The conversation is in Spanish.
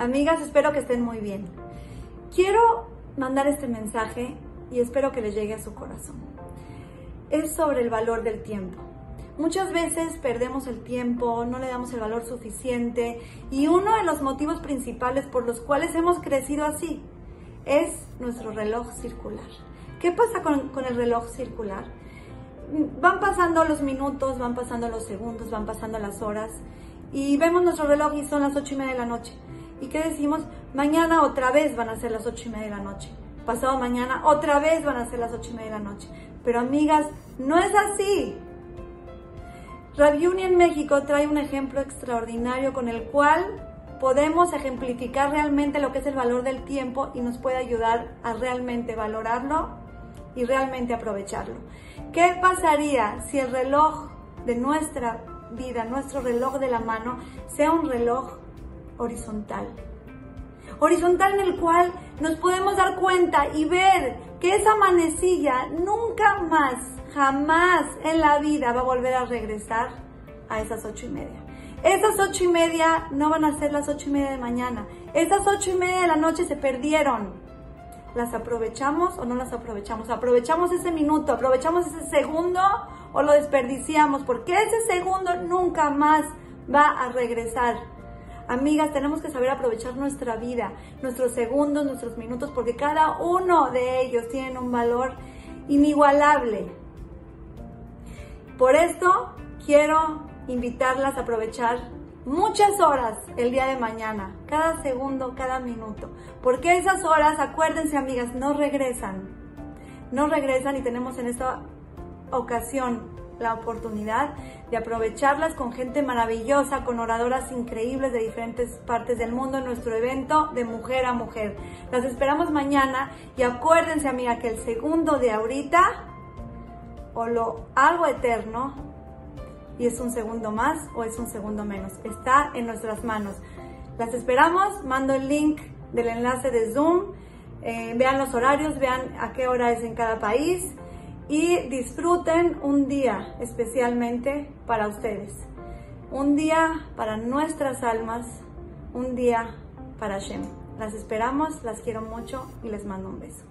Amigas, espero que estén muy bien. Quiero mandar este mensaje y espero que les llegue a su corazón. Es sobre el valor del tiempo. Muchas veces perdemos el tiempo, no le damos el valor suficiente y uno de los motivos principales por los cuales hemos crecido así es nuestro reloj circular. ¿Qué pasa con, el reloj circular? Van pasando los minutos, van pasando los segundos, van pasando las horas y vemos nuestro reloj y son las ocho y media de la noche. ¿Y qué decimos? Mañana otra vez van a ser las ocho y media de la noche. Pasado mañana otra vez van a ser las ocho y media de la noche. Pero amigas, no es así. Raviuni en México trae un ejemplo extraordinario con el cual podemos ejemplificar realmente lo que es el valor del tiempo y nos puede ayudar a realmente valorarlo y realmente aprovecharlo. ¿Qué pasaría si el reloj de nuestra vida, nuestro reloj de la mano, sea un reloj horizontal? Horizontal en el cual nos podemos dar cuenta y ver que esa manecilla nunca más, jamás en la vida va a volver a regresar a esas ocho y media. Esas ocho y media no van a ser las ocho y media de mañana. Esas ocho y media de la noche se perdieron. ¿Las aprovechamos o no las aprovechamos? ¿Aprovechamos ese minuto? ¿Aprovechamos ese segundo o lo desperdiciamos? Porque ese segundo nunca más va a regresar. Amigas, tenemos que saber aprovechar nuestra vida, nuestros segundos, nuestros minutos, porque cada uno de ellos tiene un valor inigualable. Por esto quiero invitarlas a aprovechar muchas horas el día de mañana, cada segundo, cada minuto, porque esas horas, acuérdense amigas, no regresan, no regresan y tenemos en esta ocasión la oportunidad de aprovecharlas con gente maravillosa, con oradoras increíbles de diferentes partes del mundo en nuestro evento de mujer a mujer. Las esperamos mañana y acuérdense amiga que el segundo de ahorita o lo algo eterno y es un segundo más o es un segundo menos. Está en nuestras manos. Las esperamos, mando el link del enlace de Zoom, eh, vean los horarios, vean a qué hora es en cada país y disfruten un día especialmente para ustedes. Un día para nuestras almas, un día para Shem. Las esperamos, las quiero mucho y les mando un beso.